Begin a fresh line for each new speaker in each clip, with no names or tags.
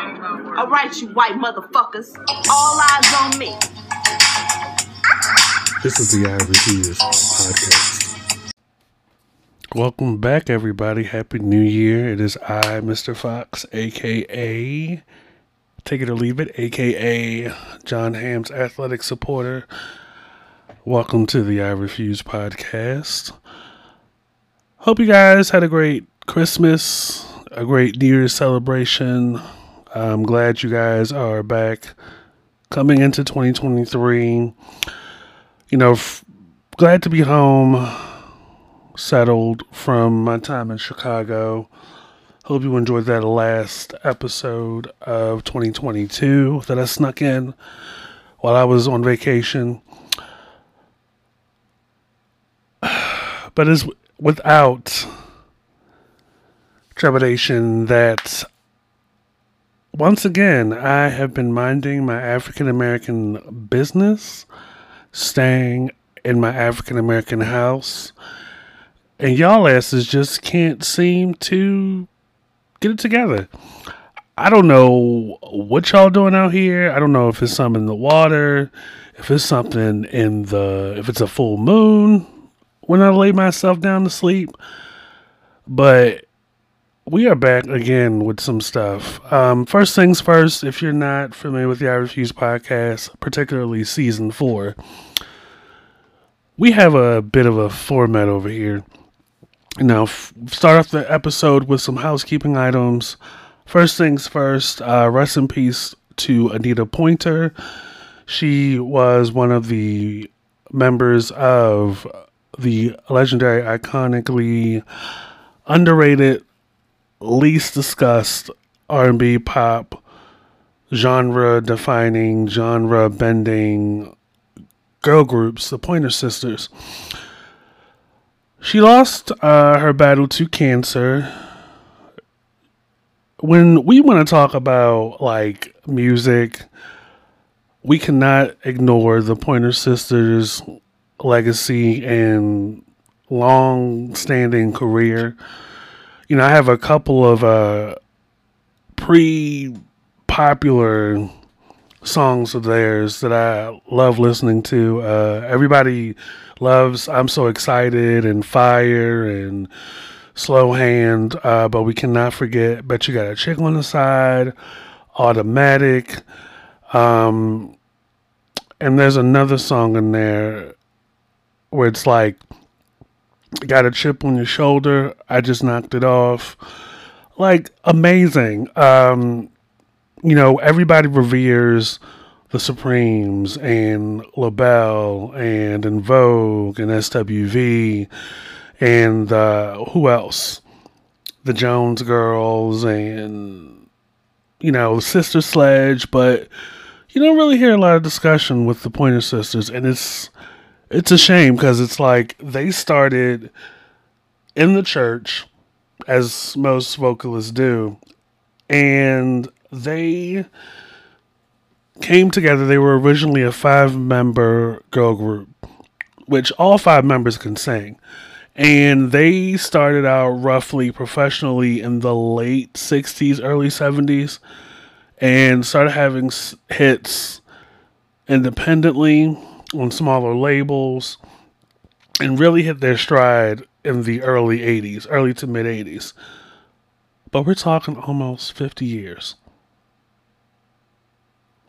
Alright, you white motherfuckers. All eyes on me.
This is the I Refuse podcast. Welcome back, everybody. Happy New Year. It is I, Mr. Fox, aka Take It or Leave It, aka Jon Hamm's athletic supporter. Welcome to the I Refuse podcast. Hope you guys had a great Christmas, a great New Year's celebration. I'm glad you guys are back coming into 2023 you know, f- glad to be home, settled from my time in Chicago. Hope you enjoyed that last episode of 2022 that I snuck in while I was on vacation. But it's without trepidation that once again I have been minding my African American business staying in my African American house, and y'all asses just can't seem to get it together. I don't know what y'all doing out here. I don't know if it's something in the water, if it's something in the, if it's a full moon when I lay myself down to sleep. But we are back again with some stuff. Um, first things first, if you're not familiar with the I Refuse podcast, particularly season four, we have a bit of a format over here. Now, f- start off the episode with some housekeeping items. First things first, uh, rest in peace to Anita Pointer. She was one of the members of the legendary, iconically underrated, least discussed R&B pop genre defining, genre bending girl groups, the Pointer Sisters. She lost uh, her battle to cancer. When we want to talk about like music, we cannot ignore the Pointer Sisters' legacy and long standing career. You know, I have a couple of uh, pre popular songs of theirs that I love listening to. Uh, everybody loves I'm So Excited and Fire and Slow Hand, uh, but we cannot forget Bet You Got a Chick on the Side, Automatic. Um, and there's another song in there where it's like, Got a chip on your shoulder. I just knocked it off. Like, amazing. Um, you know, everybody reveres the Supremes and LaBelle and En Vogue and SWV and uh, who else? The Jones Girls and you know Sister Sledge, but you don't really hear a lot of discussion with the Pointer Sisters, and it's it's a shame because it's like they started in the church, as most vocalists do, and they came together. They were originally a five member girl group, which all five members can sing. And they started out roughly professionally in the late 60s, early 70s, and started having hits independently on smaller labels and really hit their stride in the early 80s, early to mid 80s. But we're talking almost 50 years.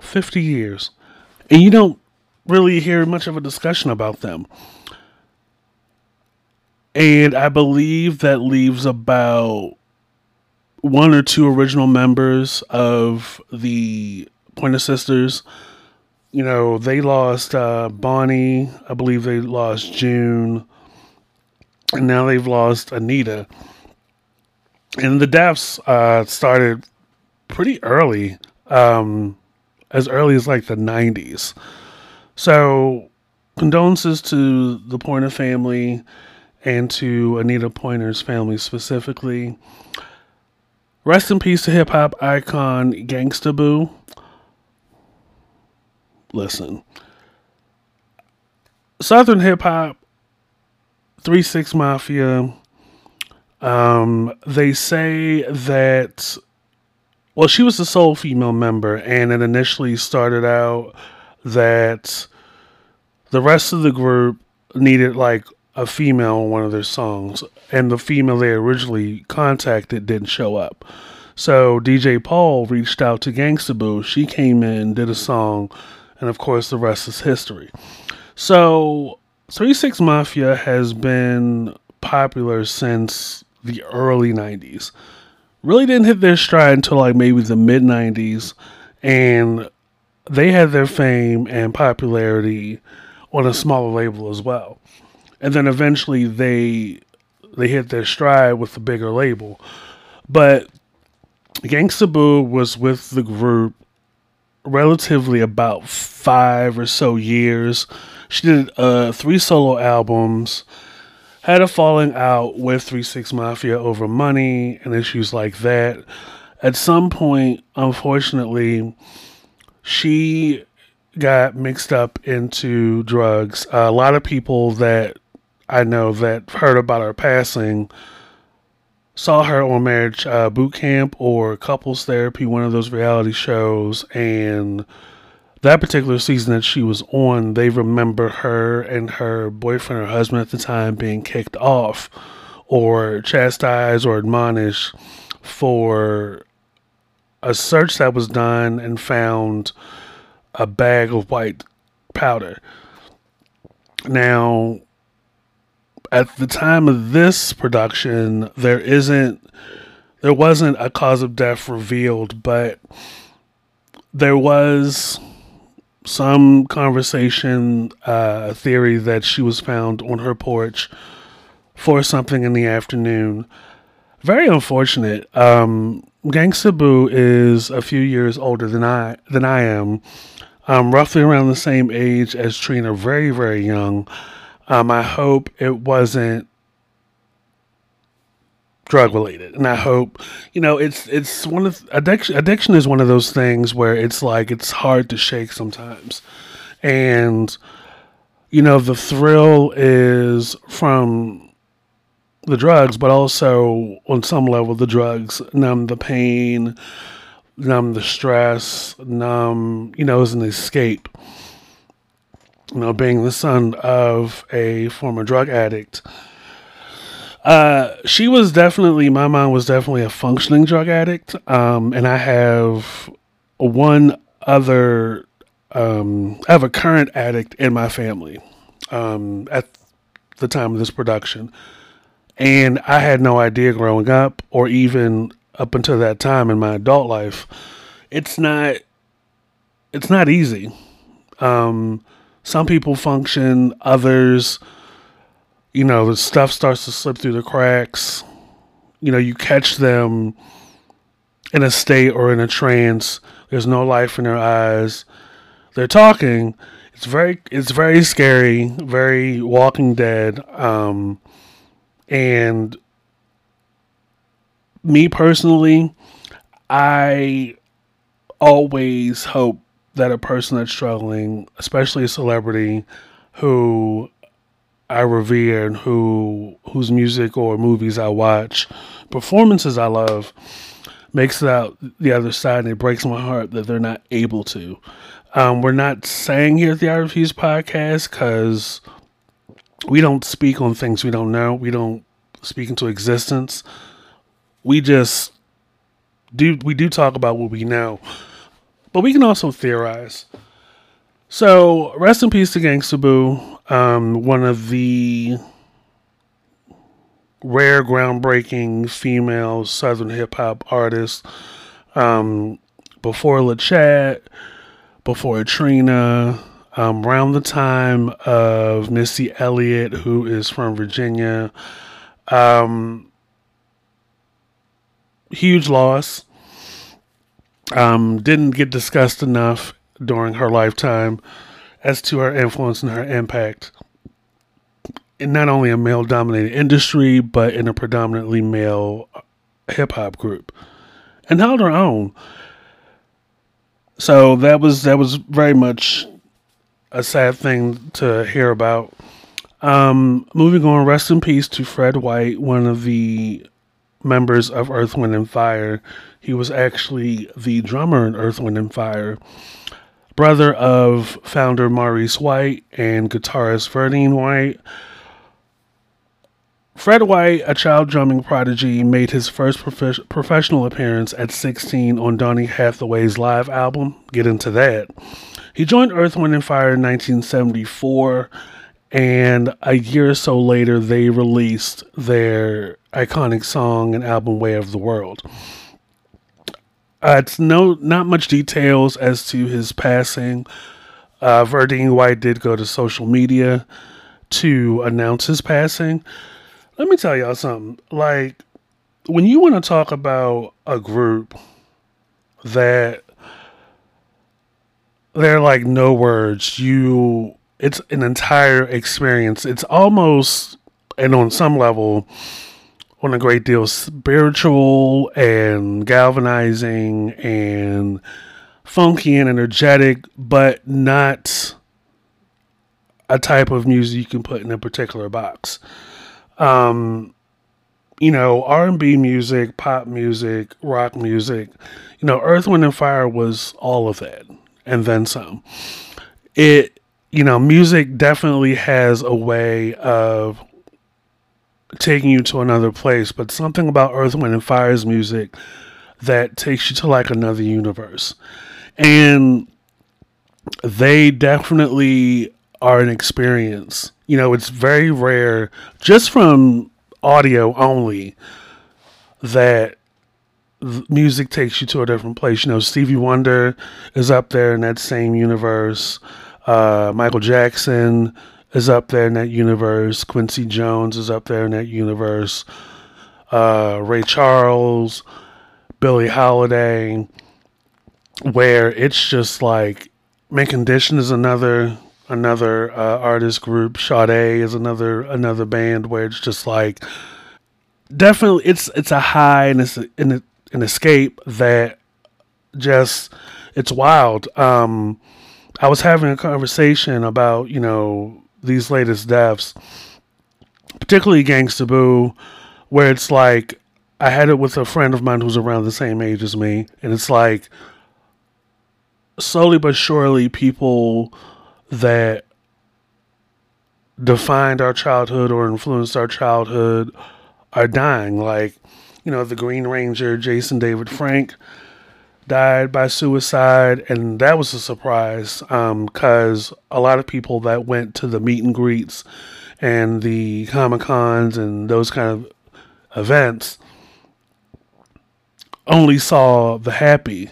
50 years. And you don't really hear much of a discussion about them. And I believe that leaves about one or two original members of the Pointer Sisters. You know, they lost uh, Bonnie. I believe they lost June. And now they've lost Anita. And the deaths uh, started pretty early. Um, as early as like the 90s. So, condolences to the Pointer family and to Anita Pointer's family specifically. Rest in peace to hip hop icon Gangsta Boo. Listen, Southern hip hop, 3 6 Mafia, um, they say that well, she was the sole female member, and it initially started out that the rest of the group needed like a female on one of their songs, and the female they originally contacted didn't show up. So DJ Paul reached out to Gangsta Boo. She came in, did a song, and of course the rest is history. So Three Six Mafia has been popular since the early '90s. Really didn't hit their stride until like maybe the mid '90s, and they had their fame and popularity on a smaller label as well. And then eventually they they hit their stride with the bigger label. But Gangsta Boo was with the group relatively about five or so years. She did uh, three solo albums, had a falling out with Three Six Mafia over money and issues like that. At some point, unfortunately, she got mixed up into drugs. Uh, a lot of people that I know that heard about her passing saw her on Marriage uh, Boot Camp or Couples Therapy, one of those reality shows, and that particular season that she was on, they remember her and her boyfriend or husband at the time being kicked off or chastised or admonished for a search that was done and found a bag of white powder. Now, at the time of this production, there isn't, there wasn't a cause of death revealed, but there was some conversation, uh, theory that she was found on her porch for something in the afternoon. Very unfortunate. Um, Gangsta is a few years older than I than I am. Um, roughly around the same age as Trina, very very young. Um, I hope it wasn't drug related, and I hope you know it's it's one of addiction. Addiction is one of those things where it's like it's hard to shake sometimes, and you know the thrill is from the drugs, but also on some level the drugs numb the pain, numb the stress, numb you know as an escape you know, being the son of a former drug addict. Uh, she was definitely, my mom was definitely a functioning drug addict. Um, and I have one other, um, I have a current addict in my family, um, at the time of this production. And I had no idea growing up or even up until that time in my adult life. It's not, it's not easy. Um, some people function, others, you know, the stuff starts to slip through the cracks. You know, you catch them in a state or in a trance. There's no life in their eyes. They're talking. It's very, it's very scary, very Walking Dead. Um, and me personally, I always hope that a person that's struggling, especially a celebrity who I revere and who whose music or movies I watch, performances I love, makes it out the other side and it breaks my heart that they're not able to. Um, we're not saying here at the I Refuse podcast because we don't speak on things we don't know. We don't speak into existence. We just do we do talk about what we know but we can also theorize. So, rest in peace to Gangsta Boo, um, one of the rare, groundbreaking female Southern hip hop artists. Um, before La Chat, before Trina, um, around the time of Missy Elliott, who is from Virginia. Um, huge loss um, didn't get discussed enough during her lifetime as to her influence and her impact in not only a male dominated industry, but in a predominantly male hip hop group and held her own. So that was that was very much a sad thing to hear about. Um, moving on, rest in peace to Fred White, one of the members of Earth, Wind, and Fire. He was actually the drummer in Earth, Wind, and Fire, brother of founder Maurice White and guitarist Verdine White. Fred White, a child drumming prodigy, made his first prof- professional appearance at 16 on Donny Hathaway's live album. Get into that. He joined Earth, Wind, and Fire in 1974, and a year or so later, they released their iconic song and album "Way of the World." Uh, it's no not much details as to his passing. Uh, Verdine White did go to social media to announce his passing. Let me tell y'all something. Like when you want to talk about a group that they're like no words, you it's an entire experience. It's almost and on some level on a great deal spiritual and galvanizing and funky and energetic, but not a type of music you can put in a particular box. Um, you know, R and B music, pop music, rock music. You know, Earth, Wind, and Fire was all of that, and then some. It, you know, music definitely has a way of taking you to another place, but something about Earth, Wind, and Fire's music that takes you to like another universe. And they definitely are an experience. You know, it's very rare, just from audio only, that music takes you to a different place. You know, Stevie Wonder is up there in that same universe. Uh, Michael Jackson, is up there in that universe. Quincy Jones is up there in that universe. Uh, Ray Charles, Billie Holiday, where it's just like Mint Condition is another another uh, artist group. Sade is another another band where it's just like definitely it's it's a high and it's an, an escape that just it's wild. Um, I was having a conversation about you know these latest deaths, particularly Gangsta Boo, where it's like I had it with a friend of mine who's around the same age as me, and it's like slowly but surely people that defined our childhood or influenced our childhood are dying. Like, you know, the Green Ranger, Jason David Frank died by suicide, and that was a surprise because um, a lot of people that went to the meet and greets and the comic cons and those kind of events only saw the happy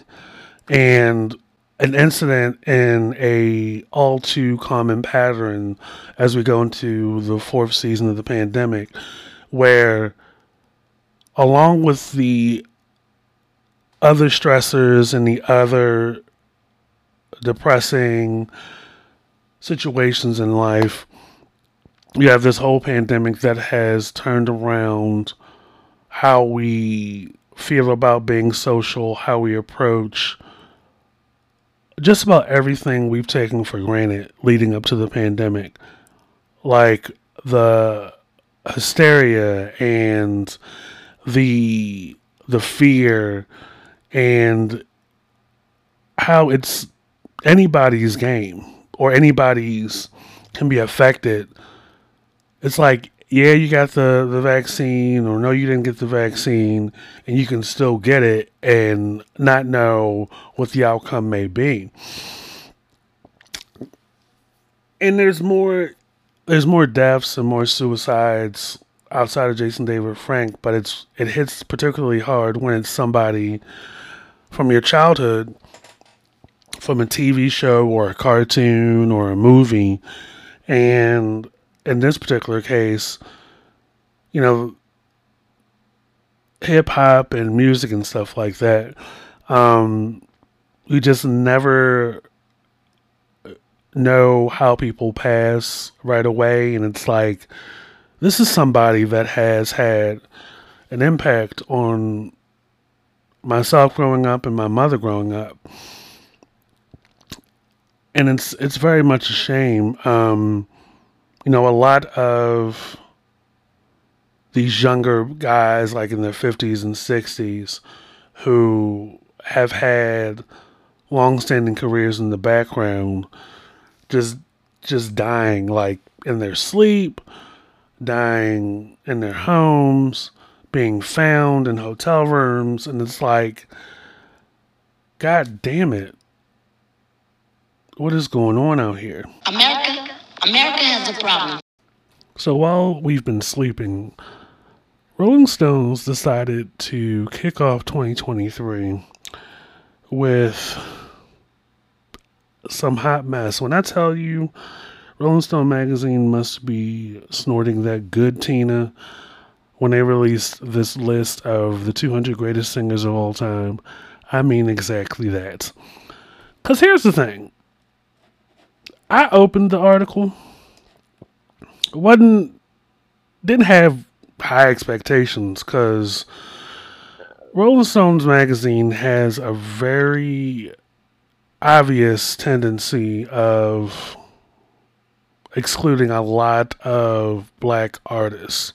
and an incident in a all too common pattern as we go into the fourth season of the pandemic where along with the other stressors and the other depressing situations in life, you have this whole pandemic that has turned around how we feel about being social, how we approach just about everything we've taken for granted leading up to the pandemic. Like the hysteria and the the fear and how it's anybody's game or anybody's can be affected. It's like, yeah, you got the, the vaccine, or no, you didn't get the vaccine, and you can still get it and not know what the outcome may be. And there's more there's more deaths and more suicides outside of Jason David Frank, but it's it hits particularly hard when it's somebody from your childhood, from a TV show or a cartoon or a movie. And in this particular case, you know, hip hop and music and stuff like that, um, we just never know how people pass right away. And it's like, this is somebody that has had an impact on myself growing up and my mother growing up. And it's it's very much a shame. Um, you know, a lot of these younger guys, like in their 50s and 60s, who have had long-standing careers in the background, just just dying like in their sleep, dying in their homes, being found in hotel rooms, and it's like, God damn it. What is going on out here?
America, America has a problem.
So while we've been sleeping, Rolling Stones decided to kick off 2023 with some hot mess. When I tell you, Rolling Stone magazine must be snorting that good Tina when they released this list of the 200 greatest singers of all time. I mean exactly that. Because here's the thing I opened the article, wasn't, didn't have high expectations because Rolling Stones magazine has a very obvious tendency of excluding a lot of black artists.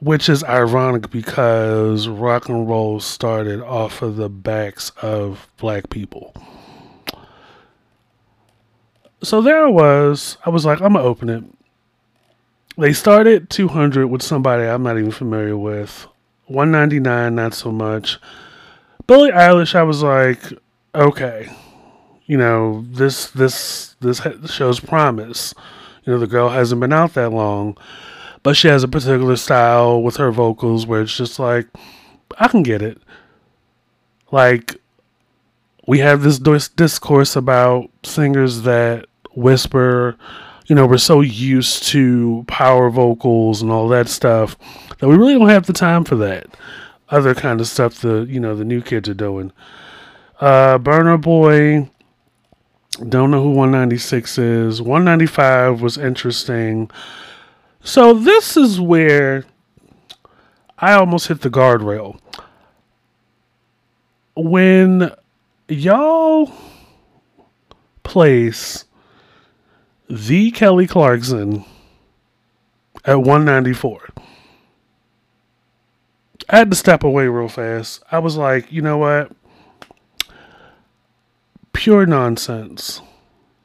Which is ironic because rock and roll started off of the backs of black people. So there I was. I was like, I'm going to open it. They started 200 with somebody I'm not even familiar with. 199, not so much. Billie Eilish, I was like, okay, you know, this this this shows promise. You know, the girl hasn't been out that long, but she has a particular style with her vocals where it's just like, I can get it. Like, we have this discourse about singers that whisper. You know, we're so used to power vocals and all that stuff that we really don't have the time for that other kind of stuff the you know the new kids are doing. Uh, Burna Boy. Don't know who 196 is. 195 was interesting. So this is where I almost hit the guardrail. When y'all place the Kelly Clarkson at 194 I had to step away real fast. I was like, you know what? Pure nonsense.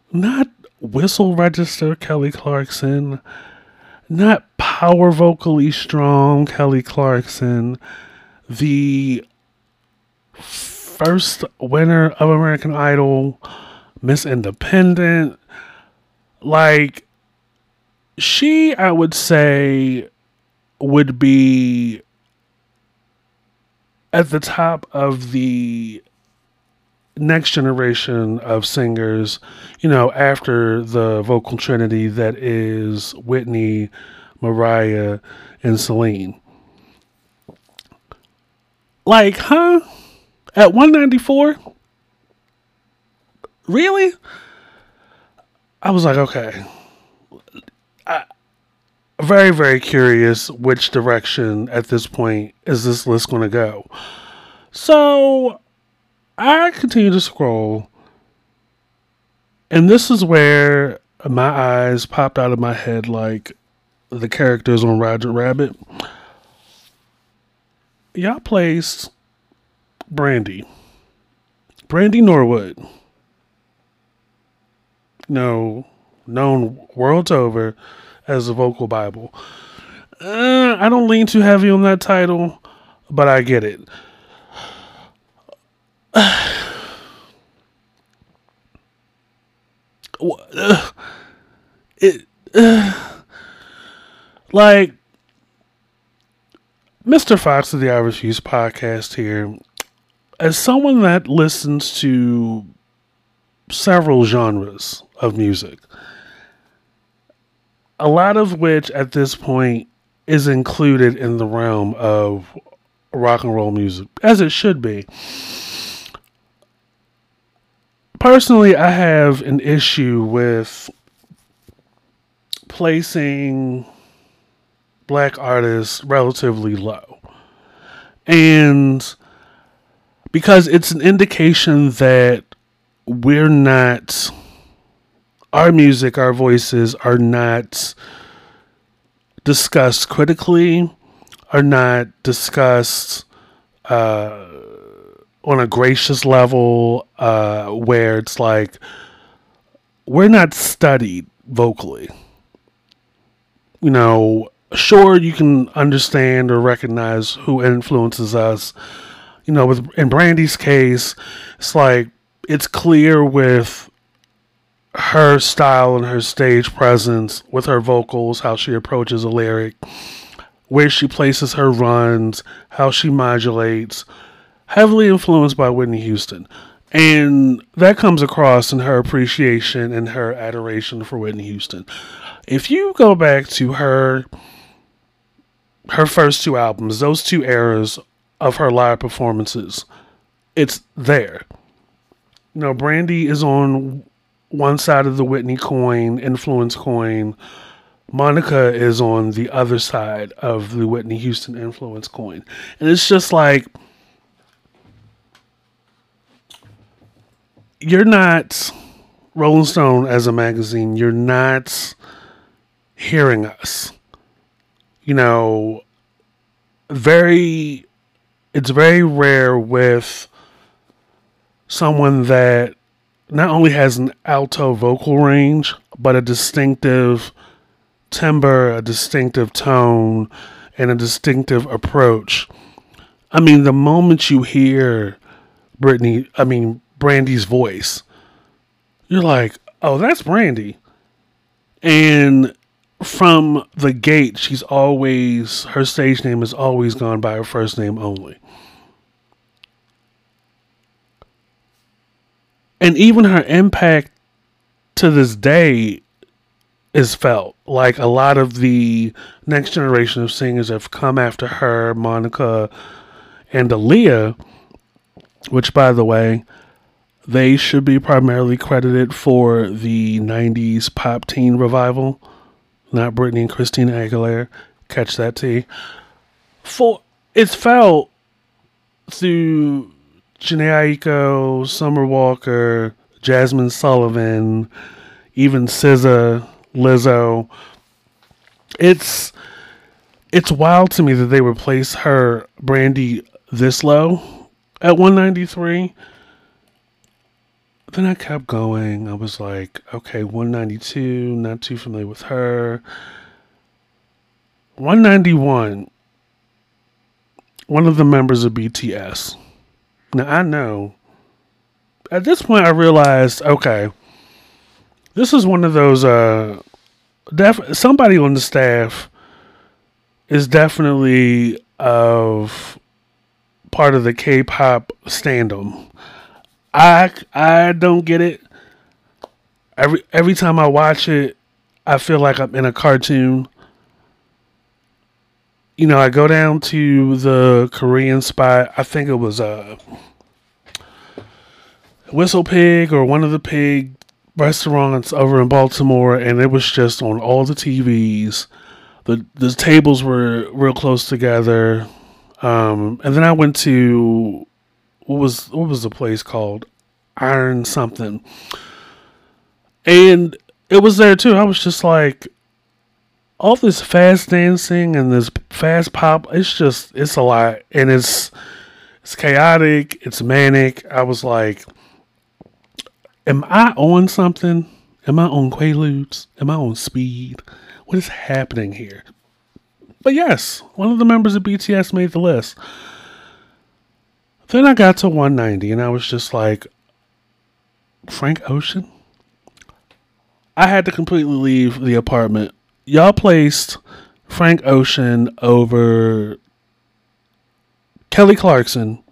Not whistle register Kelly Clarkson. Not power vocally strong Kelly Clarkson. The first winner of American Idol, Miss Independent. Like, she, I would say, would be at the top of the next generation of singers, you know, after the vocal trinity that is Whitney, Mariah, and Celine. Like, huh? At 194? Really? I was like, okay. I, very, very curious which direction at this point is this list going to go. So I continue to scroll, and this is where my eyes popped out of my head like the characters on Roger Rabbit. Y'all placed Brandy, Brandy Norwood. No, known worlds over as the vocal Bible. Uh, I don't lean too heavy on that title, but I get it. Uh, it uh, like Mr. Fox of the I Refuse podcast here, as someone that listens to several genres of music, a lot of which at this point is included in the realm of rock and roll music, as it should be. Personally, I have an issue with placing black artists relatively low. And because it's an indication that we're not our music, our voices are not discussed critically, are not discussed uh, on a gracious level uh, where it's like we're not studied vocally. You know, sure you can understand or recognize who influences us. You know, with in Brandy's case, it's like it's clear with her style and her stage presence, with her vocals, how she approaches a lyric, where she places her runs, how she modulates, heavily influenced by Whitney Houston. And that comes across in her appreciation and her adoration for Whitney Houston. If you go back to her her first two albums, those two eras of her live performances, it's there. You know, Brandy is on one side of the Whitney coin, influence coin. Monica is on the other side of the Whitney Houston influence coin. And it's just like you're not Rolling Stone as a magazine, you're not hearing us. You know, very it's very rare with someone that not only has an alto vocal range, but a distinctive timbre, a distinctive tone, and a distinctive approach. I mean, the moment you hear Brittany, I mean, Brandy's voice, you're like, oh, that's Brandy. And from the gate, she's always, her stage name has always gone by her first name only. and even her impact to this day is felt. Like a lot of the next generation of singers have come after her, Monica and Aaliyah, which, by the way, they should be primarily credited for the 90s pop teen revival, not Britney and Christina Aguilera. Catch that T. For it's felt through Jhené Aiko, Summer Walker, Jazmine Sullivan, even SZA, Lizzo. It's it's wild to me that they would place her Brandy this low at 193. Then I kept going. I was like, okay, 192, not too familiar with her. 191, one of the members of BTS. Now I know. At this point, I realized, okay, this is one of those. Uh, def- somebody on the staff is definitely of part of the K-pop standum. I I don't get it. Every every time I watch it, I feel like I'm in a cartoon. You know, I go down to the Korean spot. I think it was a. Uh, Whistle Pig or one of the pig restaurants over in Baltimore, and it was just on all the TVs. The the tables were real close together. Um, and then I went to what was what was the place called? Iron something. And it was there too. I was just like all this fast dancing and this fast pop, it's just it's a lot and it's it's chaotic, it's manic. I was like Am I on something? Am I on Quaaludes? Am I on speed? What is happening here? But yes, one of the members of BTS made the list. Then I got to 190 and I was just like, Frank Ocean? I had to completely leave the apartment. Y'all placed Frank Ocean over Kelly Clarkson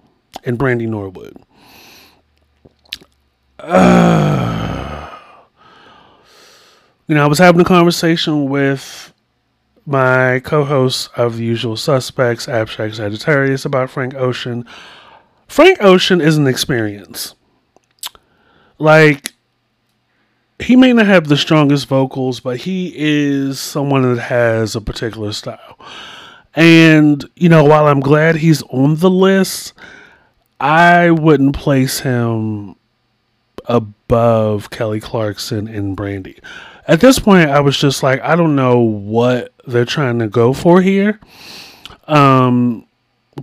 and Brandy Norwood. Uh, you know, I was having a conversation with my co-host of the usual suspects, Abstract Sagittarius, about Frank Ocean. Frank Ocean is an experience. Like, he may not have the strongest vocals, but he is someone that has a particular style. And, you know, while I'm glad he's on the list, I wouldn't place him above Kelly Clarkson and Brandy. At this point, I was just like, I don't know what they're trying to go for here. Um,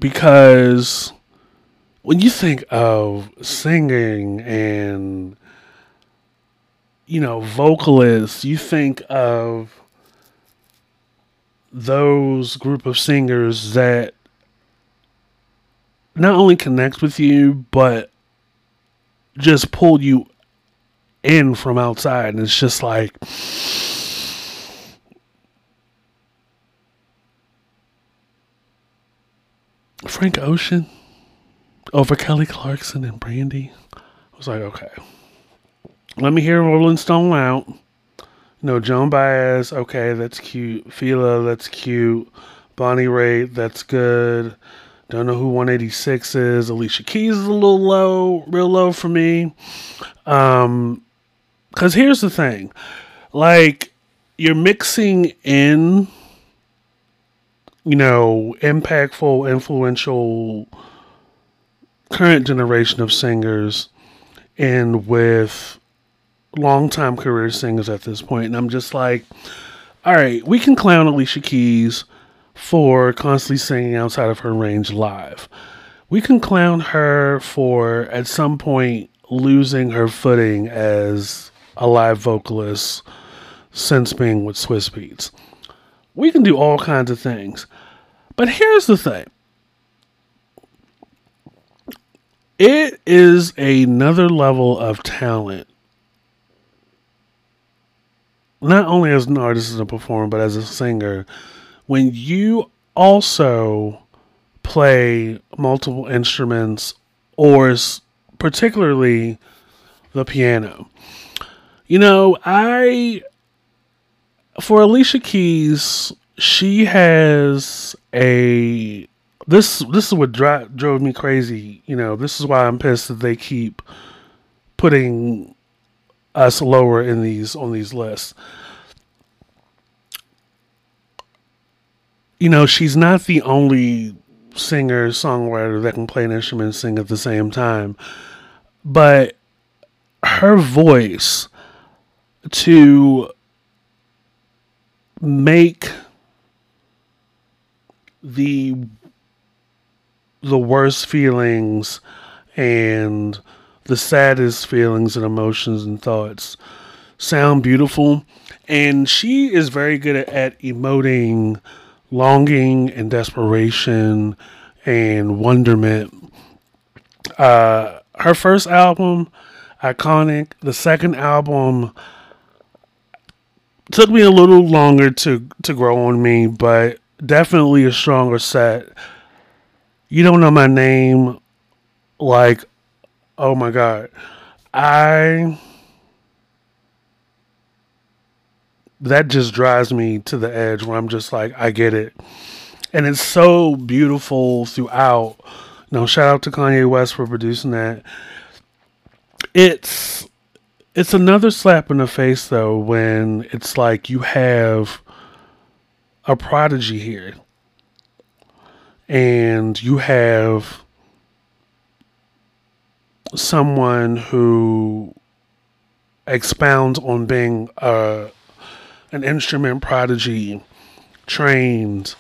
because when you think of singing and you know vocalists, you think of those group of singers that not only connect with you but just pull you in from outside. And it's just like Frank Ocean over Kelly Clarkson and Brandy. I was like, okay. Let me hear Rolling Stone out. No, Joan Baez, okay, that's cute. Fela, that's cute. Bonnie Raitt, that's good. Don't know who 186 is. Alicia Keys is a little low, real low for me. Um, cause here's the thing, like you're mixing in, you know, impactful, influential, current generation of singers, and with long-time career singers at this point, and I'm just like, all right, we can clown Alicia Keys for constantly singing outside of her range live. We can clown her for at some point losing her footing as a live vocalist since being with Swizz Beatz. We can do all kinds of things. But here's the thing. It is another level of talent not only as an artist and a performer, but as a singer, when you also play multiple instruments or particularly the piano. You know, I for Alicia Keys, she has a this this is what dri- drove me crazy. You know, this is why I'm pissed that they keep putting us lower in these on these lists. You know, she's not the only singer songwriter that can play an instrument and sing at the same time, but her voice to make the the worst feelings and the saddest feelings and emotions and thoughts sound beautiful. And she is very good at, at emoting longing and desperation and wonderment. Uh, her first album, iconic. The second album took me a little longer to to grow on me, but definitely a stronger set. You don't know my name, like Oh my god. I that just drives me to the edge where I'm just like, I get it. And it's so beautiful throughout. Know, shout out to Kanye West for producing that. It's it's another slap in the face though when it's like you have a prodigy here. And you have someone who expounds on being a, an instrument prodigy trained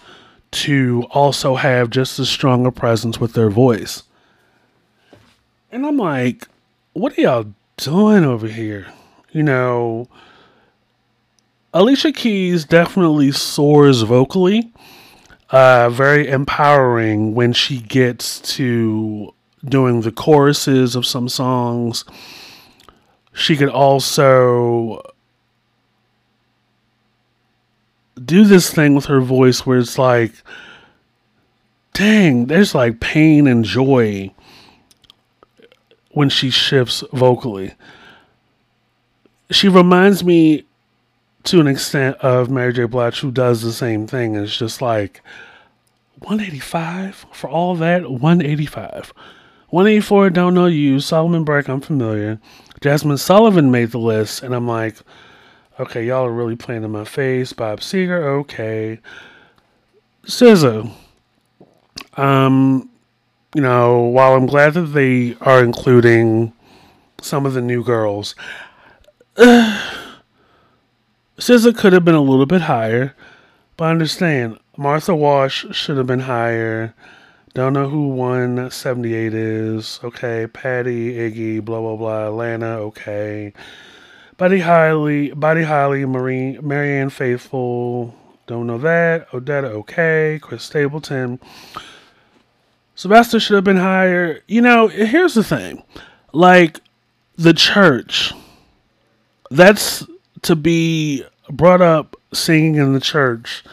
to also have just as strong a presence with their voice. And I'm like, what are y'all doing over here? You know, Alicia Keys definitely soars vocally. Uh, very empowering when she gets to doing the choruses of some songs. She could also do this thing with her voice where it's like, dang, there's like pain and joy when she shifts vocally. She reminds me to an extent of Mary J. Blige, who does the same thing. It's just like 185 for all that, 185. 184, Don't Know You. Solomon Burke, I'm familiar. Jazmine Sullivan made the list, and I'm like, okay, y'all are really playing in my face. Bob Seger, okay. SZA. Um, you know, while I'm glad that they are including some of the new girls. Uh, SZA could have been a little bit higher, but I understand Martha Wash should have been higher. Don't know who 178 is. Okay, Patty, Iggy, blah blah blah. Atlanta, okay. Buddy Holly, Buddy Holly, Marie, Marianne Faithfull. Don't know that. Odetta, okay. Chris Stapleton. Sylvester should have been higher. You know, here's the thing. Like the church, that's to be brought up singing in the church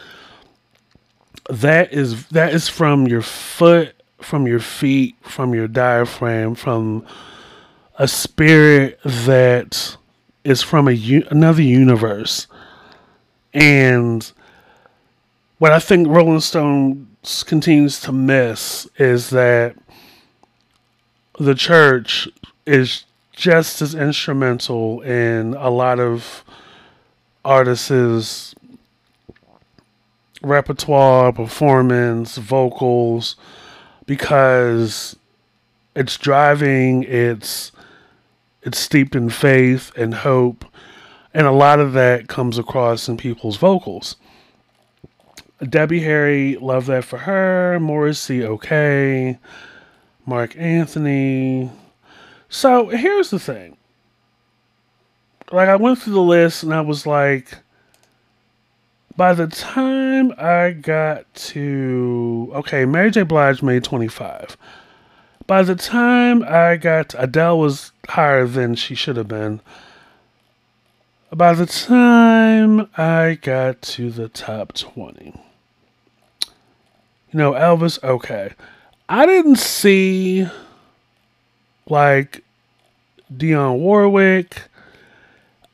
that is that is from your foot, from your feet, from your diaphragm, from a spirit that is from a another universe. And what I think Rolling Stones continues to miss is that the church is just as instrumental in a lot of artists' repertoire, performance, vocals, because it's driving, it's it's steeped in faith and hope, and a lot of that comes across in people's vocals. Debbie Harry, love that for her. Morrissey, okay. Marc Anthony. So here's the thing. Like I went through the list and I was like, by the time I got to okay, Mary J. Blige made 25. By the time I got Adele was higher than she should have been. By the time I got to the top 20, you know, Elvis, okay. I didn't see like Dionne Warwick.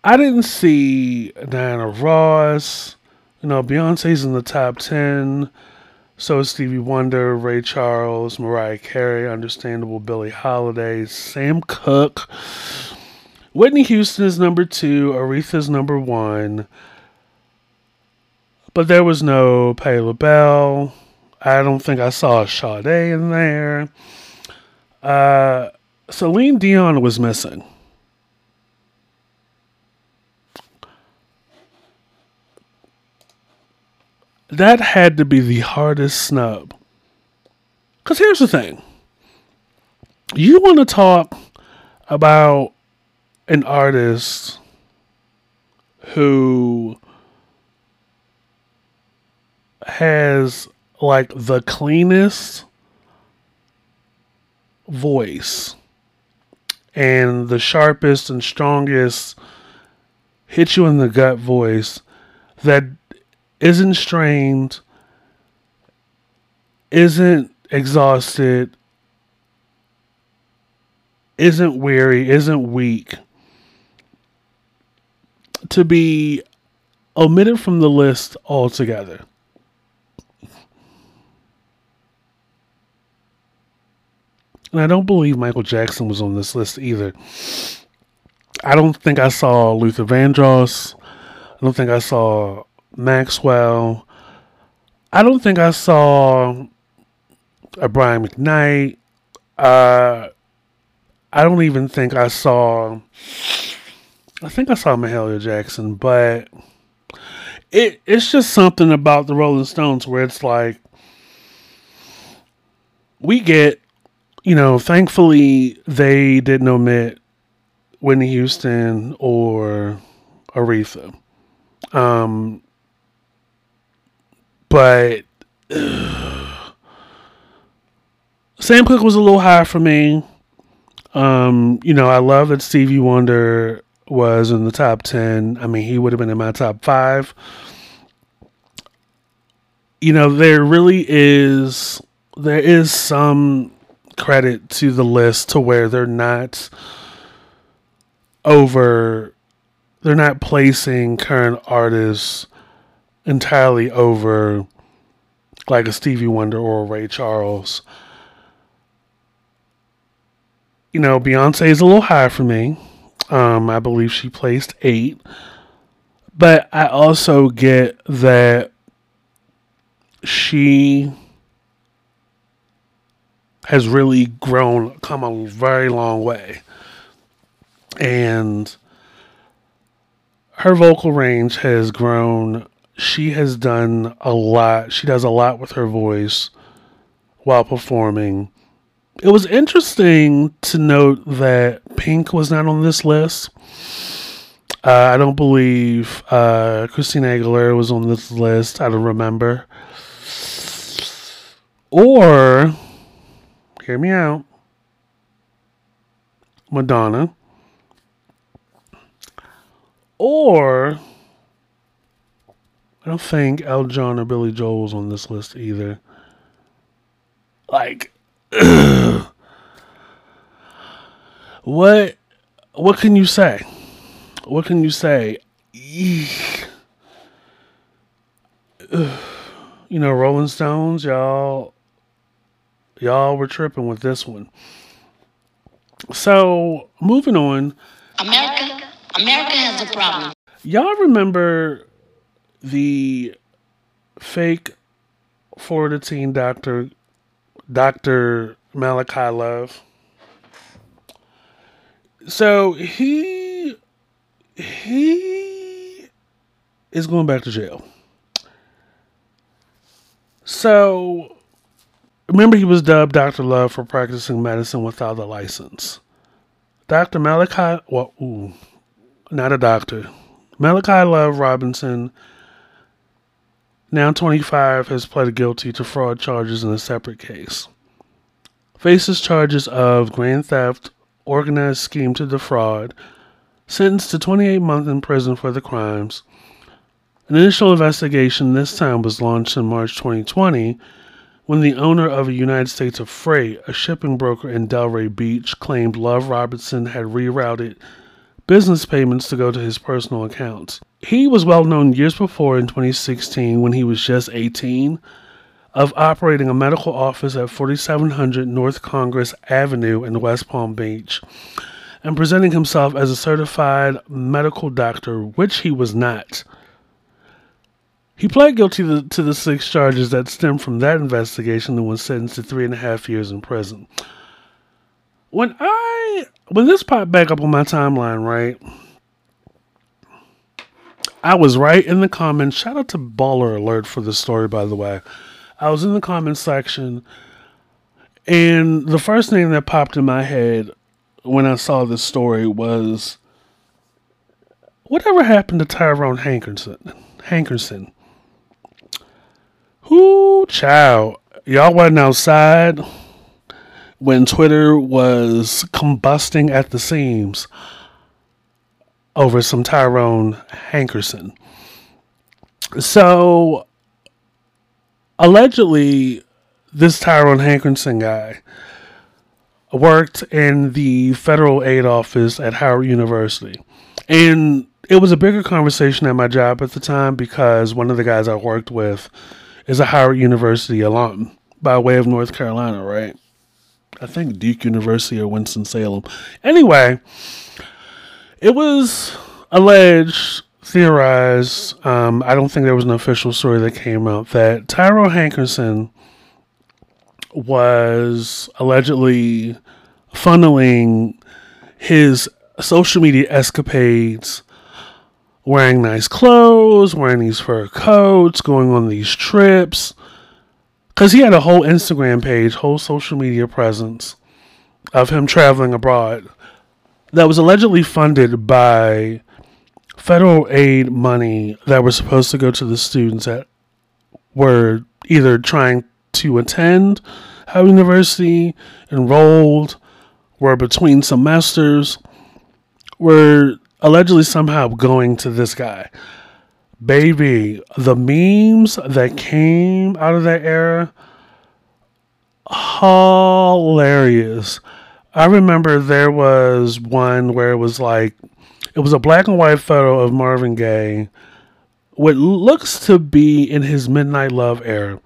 I didn't see Diana Ross. You know, Beyonce's in the top 10. So is Stevie Wonder, Ray Charles, Mariah Carey, understandable Billie Holiday, Sam Cooke. Whitney Houston is number two, Aretha's number one. But there was no Patti LaBelle. I don't think I saw Sade in there. Uh, Celine Dion was missing. That had to be the hardest snub. Because here's the thing you want to talk about an artist who has like the cleanest voice and the sharpest and strongest hit you in the gut voice that isn't strained, isn't exhausted, isn't weary, isn't weak, to be omitted from the list altogether. And I don't believe Michael Jackson was on this list either. I don't think I saw Luther Vandross. I don't think I saw Maxwell. I don't think I saw a Brian McKnight. Uh, I don't even think I saw. I think I saw Mahalia Jackson, but it it's just something about the Rolling Stones where it's like we get, you know, thankfully they didn't omit Whitney Houston or Aretha. Um, but uh, Sam Cooke was a little high for me. Um, you know, I love that Stevie Wonder was in the top 10. I mean, he would have been in my top five. You know, there really is there is some credit to the list to where they're not over they're not placing current artists entirely over like a Stevie Wonder or a Ray Charles. You know, Beyonce is a little high for me. Um, I believe she placed eight. But I also get that she has really grown, come a very long way. and her vocal range has grown. She has done a lot. She does a lot with her voice while performing. It was interesting to note that Pink was not on this list. Uh, I don't believe uh, Christina Aguilera was on this list. I don't remember. Or, hear me out, Madonna. Or, I don't think Elton John or Billy Joel was on this list either. Like, what? What can you say? What can you say? Eek. You know, Rolling Stones, y'all, y'all were tripping with this one. So, moving on.
America, America has a problem.
Y'all remember the fake Florida teen doctor, Dr. Malachi Love? So he he is going back to jail. So remember he was dubbed Dr. Love for practicing medicine without a license. Dr. Malachi well ooh, not a doctor. Malachi Love Robinson, now 25, has pled guilty to fraud charges in a separate case. Faces charges of grand theft, organized scheme to defraud, sentenced to 28 months in prison for the crimes. An initial investigation this time was launched in March 2020 when the owner of a United States of Freight, a shipping broker in Delray Beach, claimed Love Robinson had rerouted business payments to go to his personal accounts. He was well known years before in 2016 when he was just 18 of operating a medical office at 4700 North Congress Avenue in West Palm Beach and presenting himself as a certified medical doctor, which he was not. He pled guilty to, to the six charges that stemmed from that investigation and was sentenced to three and a half years in prison. When I when this popped back up on my timeline, right? I was right in the comments. Shout out to Baller Alert for this story, by the way. I was in the comments section, and the first name that popped in my head when I saw this story was whatever happened to Tyrone Hankerson? Hankerson. Who, child, y'all wasn't outside when Twitter was combusting at the seams over some Tyrone Hankerson. So, allegedly, this Tyrone Hankerson guy worked in the federal aid office at Howard University. And it was a bigger conversation at my job at the time because one of the guys I worked with is a Howard University alum by way of North Carolina, right? I think Duke University or Winston-Salem. Anyway, it was alleged, theorized, um, I don't think there was an official story that came out that Tyrone Hankerson was allegedly funneling his social media escapades wearing nice clothes, wearing these fur coats, going on these trips. Because he had a whole Instagram page, whole social media presence of him traveling abroad that was allegedly funded by federal aid money that was supposed to go to the students that were either trying to attend Howard University, enrolled, were between semesters, were allegedly somehow going to this guy. Baby, the memes that came out of that era, hilarious. I remember there was one where it was like, it was a black and white photo of Marvin Gaye, what looks to be in his Midnight Love era.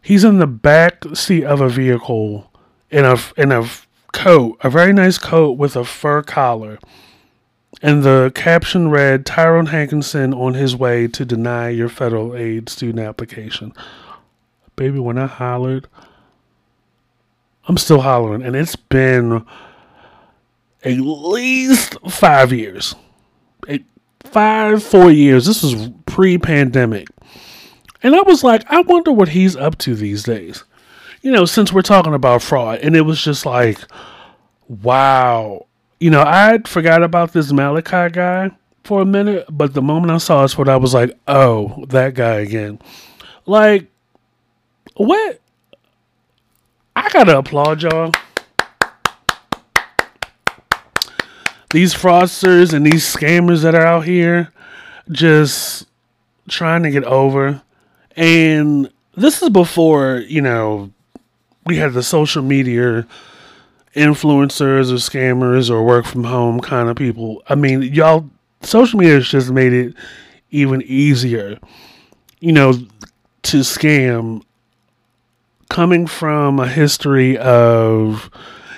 He's in the back seat of a vehicle in a in a coat, a very nice coat with a fur collar. And the caption read Tyrone Hankerson on his way to deny your federal aid student application. Baby, when I hollered, I'm still hollering. And it's been at least five years. Five, four years. This was pre pandemic. And I was like, I wonder what he's up to these days. You know, since we're talking about fraud. And it was just like, wow. You know, I forgot about this Malachi guy for a minute, but the moment I saw his photo, I was like, oh, that guy again. Like, what? I gotta applaud y'all. These fraudsters and these scammers that are out here just trying to get over. And this is before, you know, we had the social media influencers or scammers or work from home kind of people. I mean, y'all, social media has just made it even easier, you know, to scam coming from a history of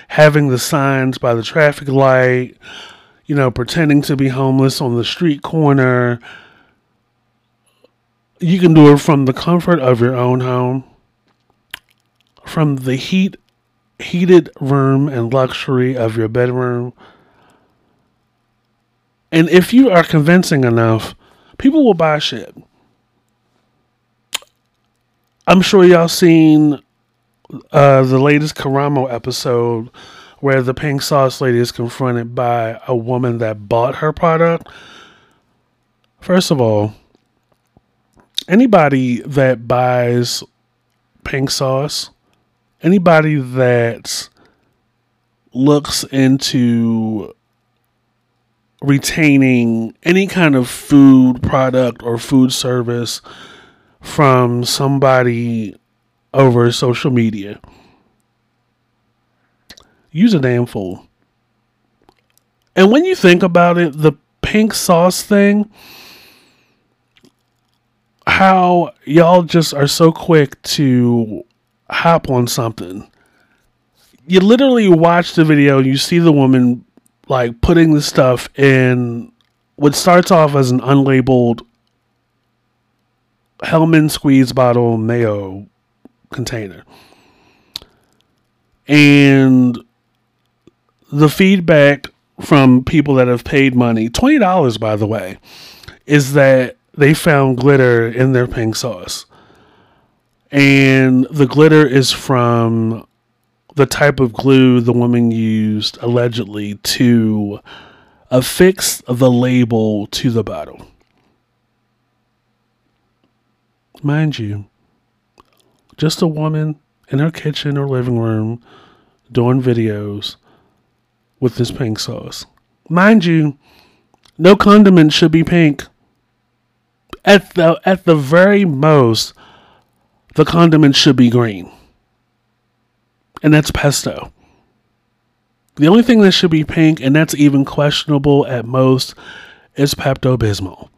having the signs by the traffic light, you know, pretending to be homeless on the street corner. You can do it from the comfort of your own home, from the heat heated room and luxury of your bedroom. And if you are convincing enough, people will buy shit. I'm sure y'all seen uh, the latest Karamo episode where the pink sauce lady is confronted by a woman that bought her product. First of all, anybody that buys pink sauce, anybody that looks into retaining any kind of food product or food service from somebody over social media. Use a damn fool. And when you think about it, the pink sauce thing, how y'all just are so quick to hop on something. You literally watch the video, you see the woman like putting the stuff in what starts off as an unlabeled Hellmann squeeze bottle mayo container. And the feedback from people that have paid money, $20 by the way, is that they found glitter in their pink sauce. And the glitter is from the type of glue the woman used allegedly to affix the label to the bottle. Mind you, just a woman in her kitchen or living room doing videos with this pink sauce. Mind you, no condiment should be pink. At the at the very most, the condiment should be green. And that's pesto. The only thing that should be pink, and that's even questionable at most, is Pepto Bismol.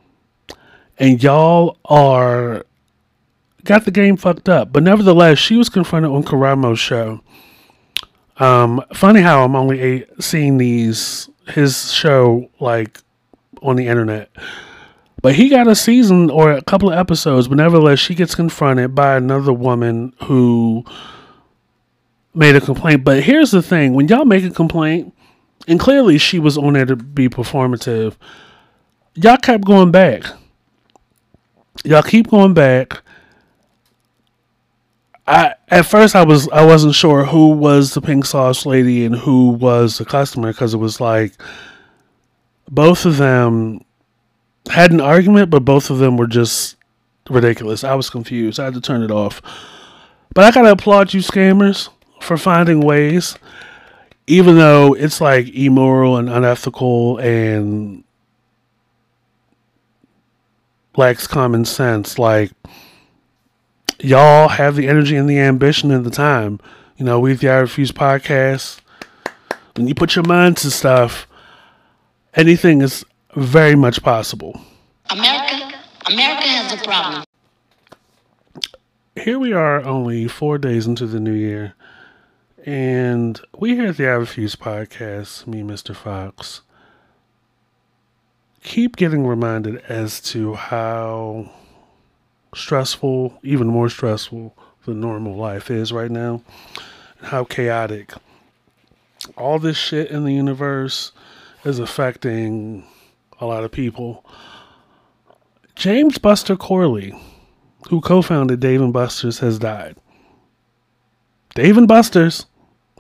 And y'all are got the game fucked up. But nevertheless, she was confronted on Karamo's show. Um, funny how I'm only a, seeing these his show like on the internet. But he got a season or a couple of episodes, but nevertheless, she gets confronted by another woman who made a complaint. But here's the thing when y'all make a complaint, and clearly she was on there to be performative, y'all kept going back. Y'all keep going back. I at first I was I wasn't sure who was the pink sauce lady and who was the customer because it was like both of them had an argument, but both of them were just ridiculous. I was confused. I had to turn it off. But I gotta applaud you scammers for finding ways, even though it's like immoral and unethical and lacks common sense. Like y'all have the energy and the ambition and the time. You know, we the I Refuse podcast. When you put your mind to stuff, anything is very much possible.
America, America has a problem.
Here we are, only four days into the new year, and we here at the I Refuse podcast, me, Mr. Fox, keep getting reminded as to how stressful, even more stressful than normal life is right now, and how chaotic all this shit in the universe is affecting a lot of people. James Buster Corley, who co founded Dave and Buster's, has died. Dave and Buster's,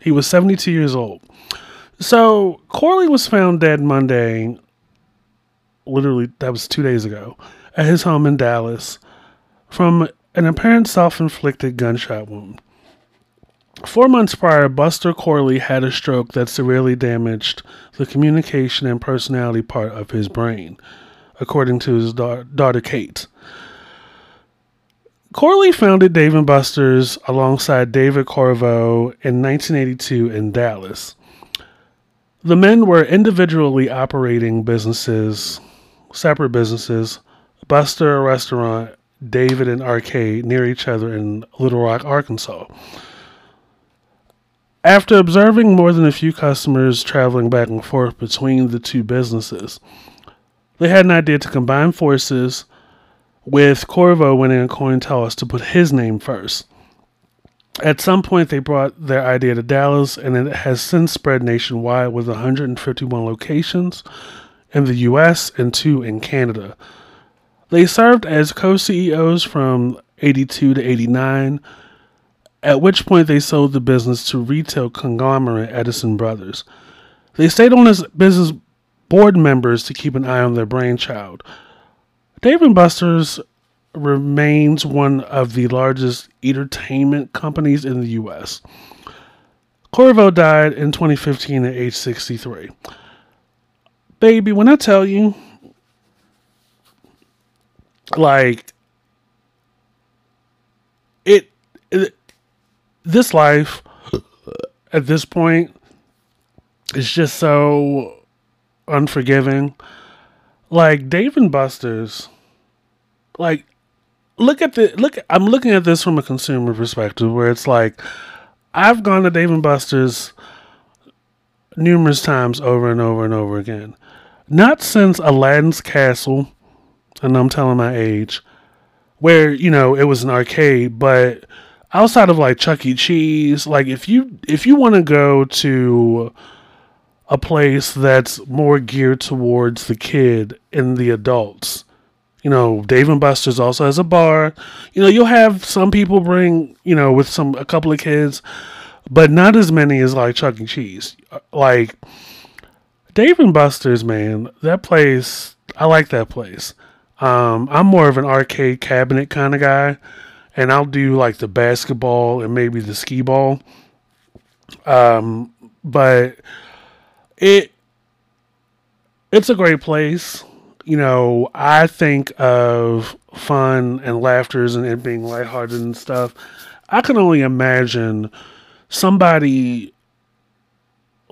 he was 72 years old. So Corley was found dead Monday, literally, that was two days ago, at his home in Dallas from an apparent self inflicted gunshot wound. Four months prior, Buster Corley had a stroke that severely damaged the communication and personality part of his brain, according to his da- daughter Kate. Corley founded Dave & Buster's alongside David Corriveau in 1982 in Dallas. The men were individually operating businesses, separate businesses, Buster a restaurant, David and arcade near each other in Little Rock, Arkansas. After observing more than a few customers traveling back and forth between the two businesses, they had an idea to combine forces with Corriveau winning a coin toss to put his name first. At some point, they brought their idea to Dallas, and it has since spread nationwide with 151 locations in the US and two in Canada. They served as co CEOs from 82 to 89 at which point they sold the business to retail conglomerate Edison Brothers. They stayed on as business board members to keep an eye on their brainchild. Dave & Buster's remains one of the largest entertainment companies in the U.S. Corriveau died in 2015 at age 63. Baby, when I tell you, like, it, it this life at this point is just so unforgiving. Like Dave and Buster's, like look at the look. I'm looking at this from a consumer perspective, where it's like I've gone to Dave and Buster's numerous times over and over and over again. Not since Aladdin's Castle, and I'm telling my age, where you know it was an arcade, but outside of like Chuck E. Cheese, like if you if you want to go to a place that's more geared towards the kid and the adults, you know, Dave and Buster's also has a bar. You know, you'll have some people bring, you know, with some a couple of kids, but not as many as like Chuck E. Cheese. Like Dave and Buster's, man, that place, I like that place. Um, I'm more of an arcade cabinet kind of guy and I'll do like the basketball and maybe the skee ball. Um, but it it's a great place. You know, I think of fun and laughters and it being lighthearted and stuff. I can only imagine somebody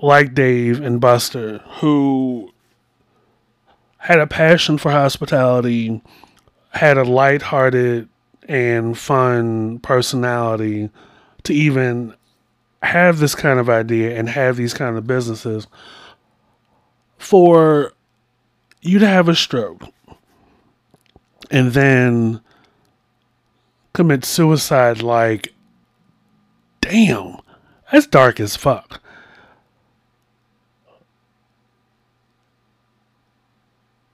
like Dave and Buster who had a passion for hospitality, had a lighthearted and fun personality to even have this kind of idea and have these kind of businesses for you to have a stroke and then commit suicide like damn that's dark as fuck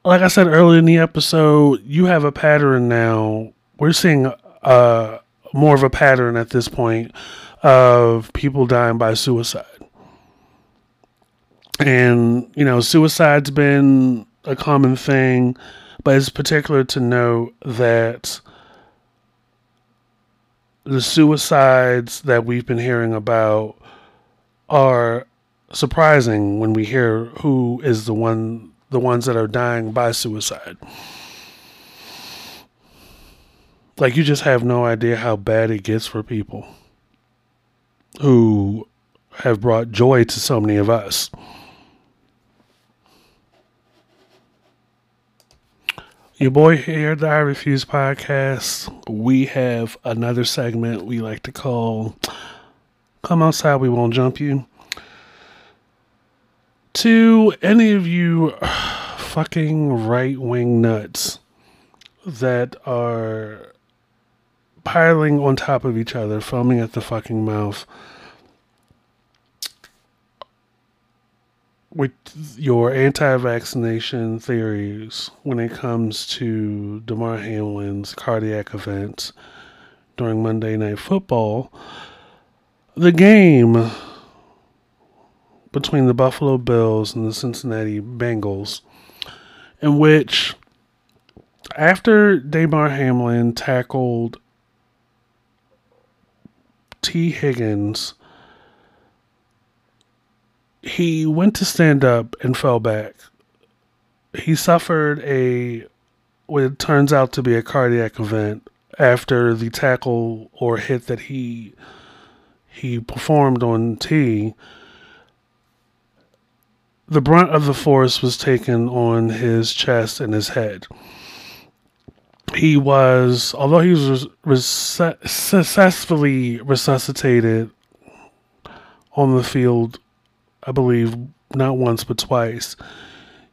like i said earlier in the episode you have a pattern now we're seeing uh, more of a pattern at this point of people dying by suicide. And, you know, suicide's been a common thing, but it's particular to note that the suicides that we've been hearing about are surprising when we hear who is the one the ones that are dying by suicide. Like you just have no idea how bad it gets for people who have brought joy to so many of us. Your boy here, the I Refuse podcast. We have another segment we like to call Come Outside, We Won't Jump You. To any of you fucking right wing nuts that are piling on top of each other, foaming at the fucking mouth. with your anti-vaccination theories when it comes to Damar Hamlin's cardiac events during Monday Night Football. The game between the Buffalo Bills and the Cincinnati Bengals, in which after Damar Hamlin tackled Tee Higgins, he went to stand up and fell back. He suffered a what turns out to be a cardiac event after the tackle or hit that he he performed on T. The brunt of the force was taken on his chest and his head. He was, although he was successfully resuscitated on the field, I believe not once but twice.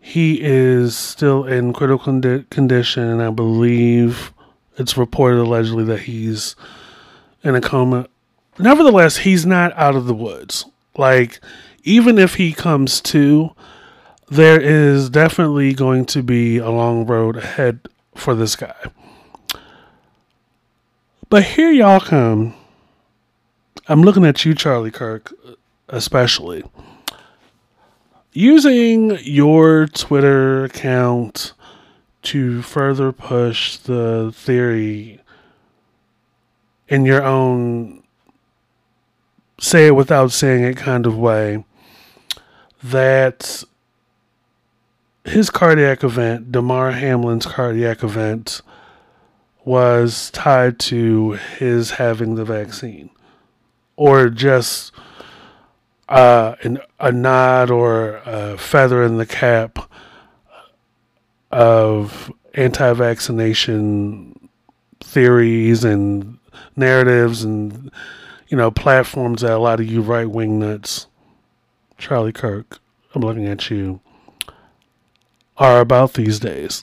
He is still in critical condi- condition, and I believe it's reported allegedly that he's in a coma. Nevertheless, he's not out of the woods. Like, even if he comes to, there is definitely going to be a long road ahead for this guy. But here y'all come. I'm looking at you, Charlie Kirk, especially. Using your Twitter account to further push the theory in your own say it without saying it kind of way that his cardiac event, Damar Hamlin's cardiac event, was tied to his having the vaccine, or just uh, an, a nod or a feather in the cap of anti vaccination theories and narratives and, you know, platforms that a lot of you right wing nuts, Charlie Kirk, I'm looking at you, are about these days.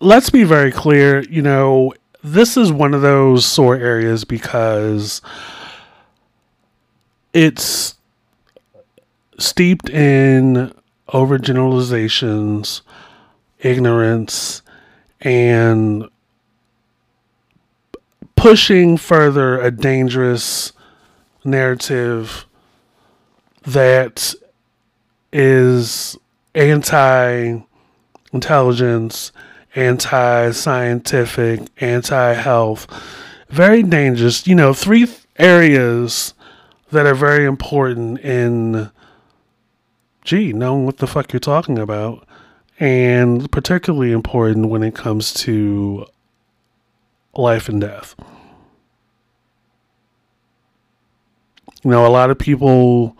Let's be very clear, you know, this is one of those sore areas because it's steeped in overgeneralizations, ignorance, and pushing further a dangerous narrative that is anti intelligence, anti scientific, anti health. Very dangerous. You know, three areas that are very important in gee, knowing what the fuck you're talking about. And particularly important when it comes to life and death. You know, a lot of people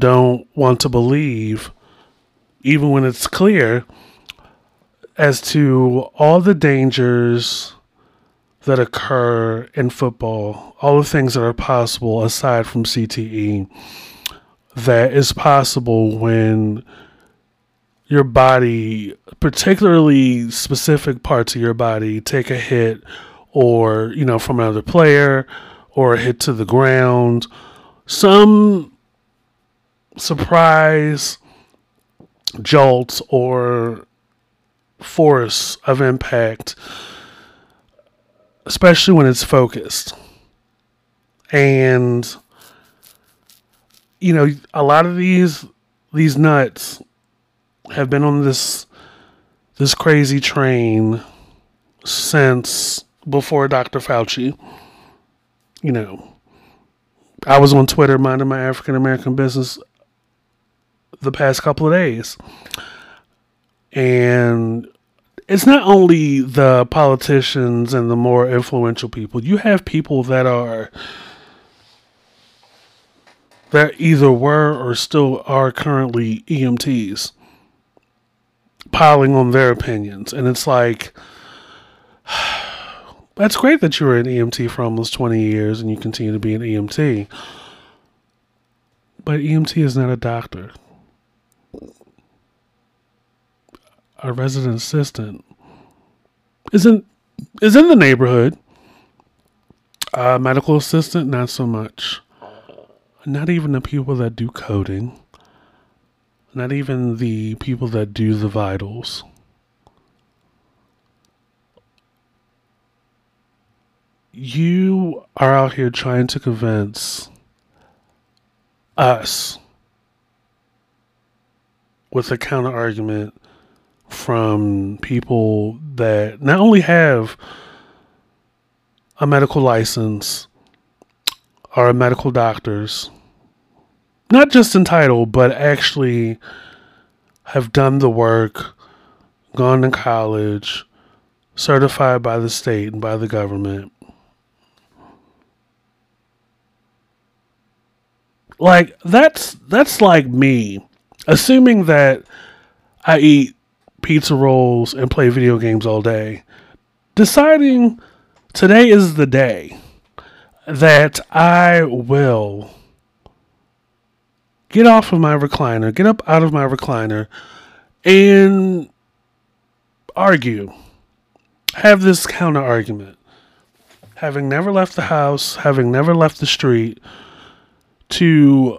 don't want to believe, even when it's clear, as to all the dangers that occur in football, all the things that are possible aside from CTE that is possible when your body, particularly specific parts of your body, take a hit or, you know, from another player or a hit to the ground. Some surprise jolt or force of impact, especially when it's focused. And you know, a lot of these these nuts have been on this this crazy train since before Dr. Fauci. You know, I was on Twitter minding my African American business the past couple of days. And it's not only the politicians and the more influential people, you have people that are that either were or still are currently EMTs piling on their opinions. And it's like, that's great that you were an EMT for almost 20 years and you continue to be an EMT. But EMT is not a doctor. A resident assistant isn't is in the neighborhood. A medical assistant, not so much not even the people that do coding, not even the people that do the vitals. You are out here trying to convince us with a counter argument from people that not only have a medical license are medical doctors, not just entitled, but actually have done the work, gone to college, certified by the state and by the government. Like that's that's like me assuming that I eat pizza rolls and play video games all day, deciding today is the day that I will get off of my recliner, get up out of my recliner, and argue, have this counter argument. Having never left the house, having never left the street, to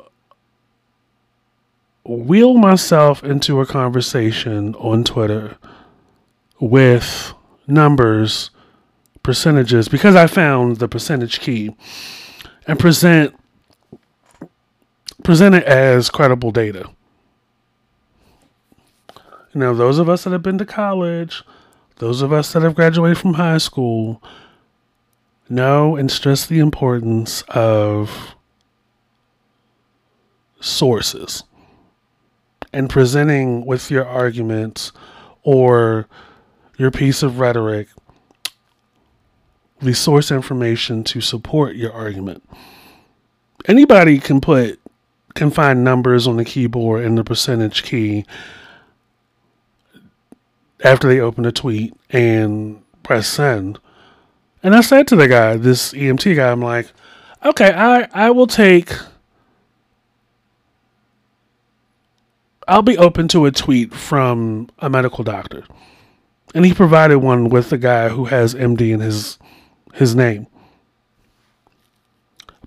wheel myself into a conversation on Twitter with numbers, percentages, because I found the percentage key, and present present it as credible data. Now, those of us that have been to college, those of us that have graduated from high school, know and stress the importance of sources and presenting with your arguments or your piece of rhetoric the source information to support your argument. Anybody can put can find numbers on the keyboard and the percentage key after they open a tweet and press send. And I said to the guy, this EMT guy, I'm like, okay, I, I will take I'll be open to a tweet from a medical doctor. And he provided one with the guy who has MD in his his name.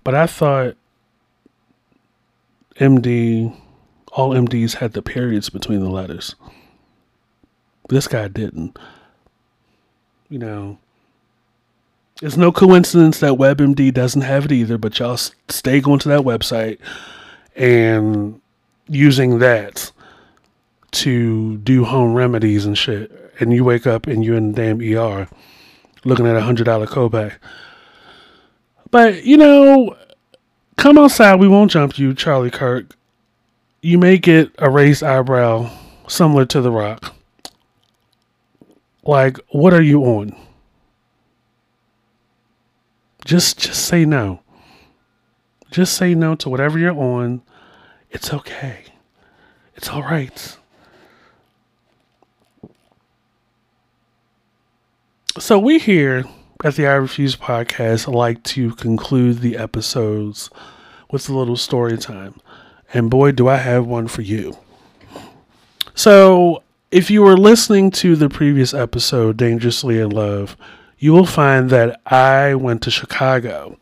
But I thought MD all MDs had the periods between the letters. This guy didn't. You know, it's no coincidence that WebMD doesn't have it either, but y'all stay going to that website and using that to do home remedies and shit, and you wake up and you're in the damn ER looking at a hundred dollar copay. But you know, come outside, we won't jump you, Charlie Kirk. You may get a raised eyebrow similar to The Rock. Like, what are you on? Just just say no. Just say no to whatever you're on. It's okay. It's all right. So we here at the I Refuse podcast like to conclude the episodes with a little story time. And boy, do I have one for you. So, if you were listening to the previous episode, Dangerously in Love, you will find that I went to Chicago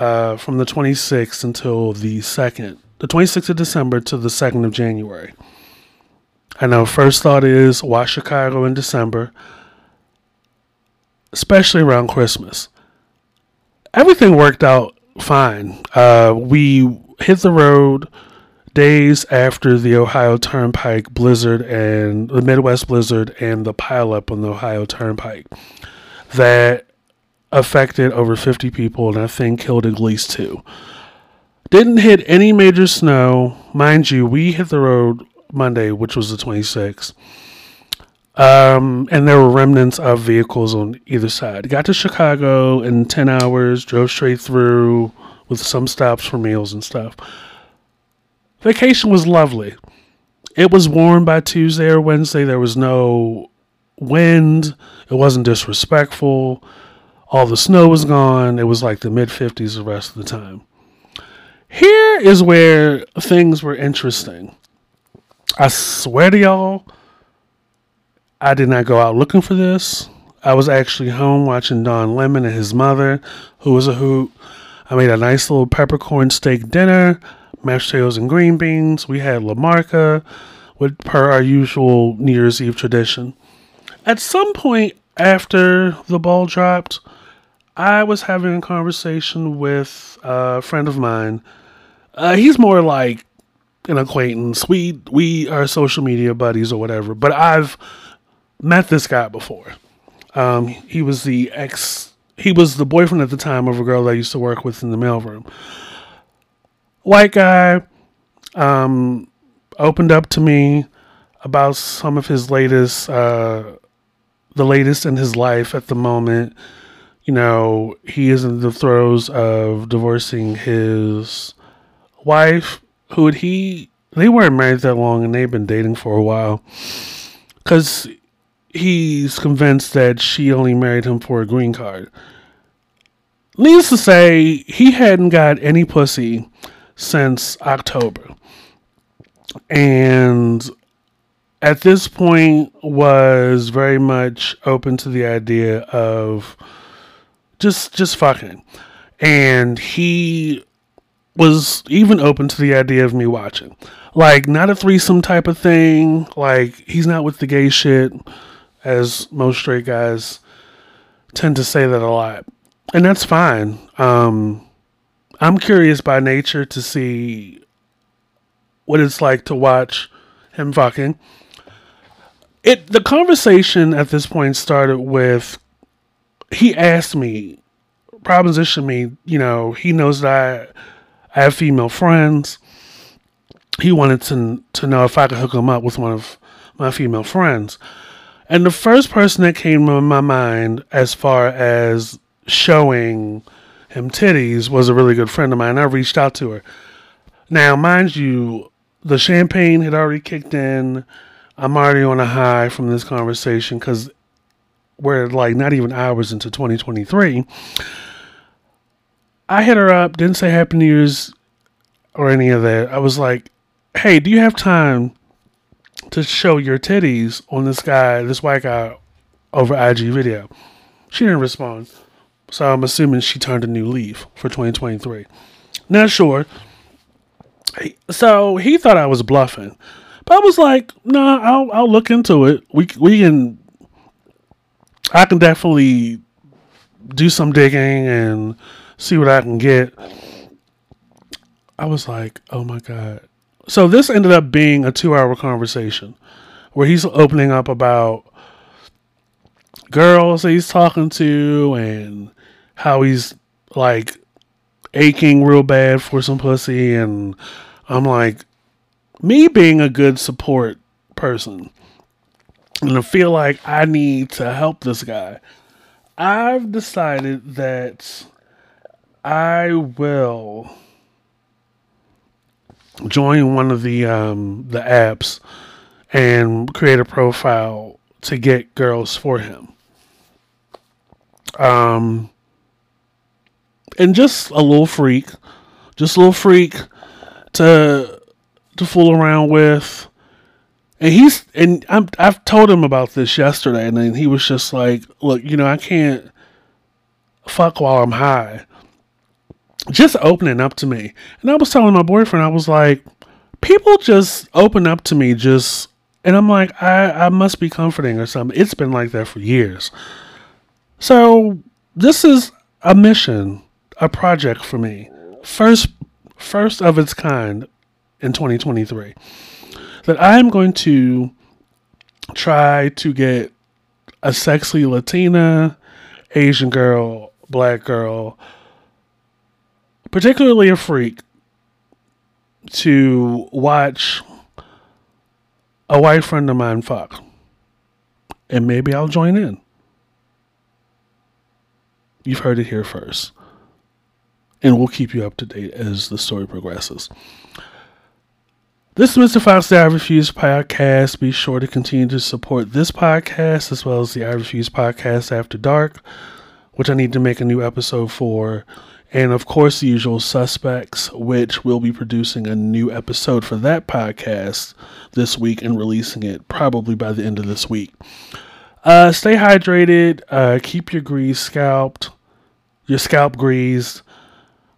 uh, from the 26th until the 2nd, the 26th of December to the 2nd of January. I know first thought is why Chicago in December? Especially around Christmas. Everything worked out fine. Uh, we hit the road days after the Ohio Turnpike blizzard and the Midwest blizzard and the pileup on the Ohio Turnpike that affected over 50 people and I think killed at least two. Didn't hit any major snow. Mind you, we hit the road Monday, which was the 26th. Um, and there were remnants of vehicles on either side. Got to Chicago in 10 hours, drove straight through with some stops for meals and stuff. Vacation was lovely. It was warm by Tuesday or Wednesday. There was no wind. It wasn't disrespectful. All the snow was gone. It was like the mid 50s the rest of the time. Here is where things were interesting. I swear to y'all, I did not go out looking for this. I was actually home watching Don Lemon and his mother, who was a hoot. I made a nice little peppercorn steak dinner, mashed potatoes and green beans. We had La Marca, with per our usual New Year's Eve tradition. At some point after the ball dropped, I was having a conversation with a friend of mine. Uh, he's more like an acquaintance. We we are social media buddies or whatever. But I've met this guy before. Um, he was the ex. He was the boyfriend at the time of a girl I used to work with in the mailroom. White guy, um, opened up to me about some of his latest, uh, the latest in his life at the moment. You know, he is in the throes of divorcing his wife, who he they weren't married that long and they've been dating for a while. Cause he's convinced that she only married him for a green card. Needless to say, he hadn't got any pussy since October. And at this point was very much open to the idea of just just fucking. And he was even open to the idea of me watching. Like not a threesome type of thing. Like he's not with the gay shit as most straight guys tend to say that a lot. And that's fine. Um I'm curious by nature to see what it's like to watch him fucking. It the conversation at this point started with he asked me, propositioned me, you know, he knows that I, I have female friends. He wanted to to know if I could hook him up with one of my female friends. And the first person that came to my mind as far as showing him titties was a really good friend of mine. I reached out to her. Now, mind you, the champagne had already kicked in. I'm already on a high from this conversation because we're like not even hours into 2023. I hit her up, didn't say Happy New Year's or any of that. I was like, hey, do you have time to show your titties on this guy, this white guy over IG video? She didn't respond. So I'm assuming she turned a new leaf for 2023. Not sure. So he thought I was bluffing. But I was like, nah, I'll I'll look into it. We we can I can definitely do some digging and see what I can get. I was like, oh my god. So this ended up being a 2-hour conversation where he's opening up about girls that he's talking to and how he's like aching real bad for some pussy and I'm like me being a good support person and I feel like I need to help this guy. I've decided that I will join one of the um, the apps and create a profile to get girls for him. Um, and just a little freak, just a little freak to to fool around with. And he's and I'm I've told him about this yesterday, and then he was just like, "Look, you know, I can't fuck while I'm high." Just opening up to me, and I was telling my boyfriend, I was like, "People just open up to me, just," and I'm like, "I I must be comforting or something." It's been like that for years. So this is a mission, a project for me, first first of its kind in 2023 that I'm going to try to get a sexy Latina, Asian girl, black girl, particularly a freak, to watch a white friend of mine fuck. And maybe I'll join in. You've heard it here first. And we'll keep you up to date as the story progresses. This is Mr. Fox, the I Refuse podcast. Be sure to continue to support this podcast as well as the I Refuse podcast After Dark, which I need to make a new episode for. And of course, the usual suspects, which will be producing a new episode for that podcast this week and releasing it probably by the end of this week. Uh, stay hydrated, uh, keep your grease scalped, your scalp greased.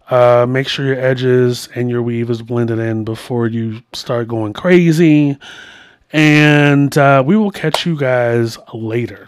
Uh, make sure your edges and your weave is blended in before you start going crazy. And uh, we will catch you guys later.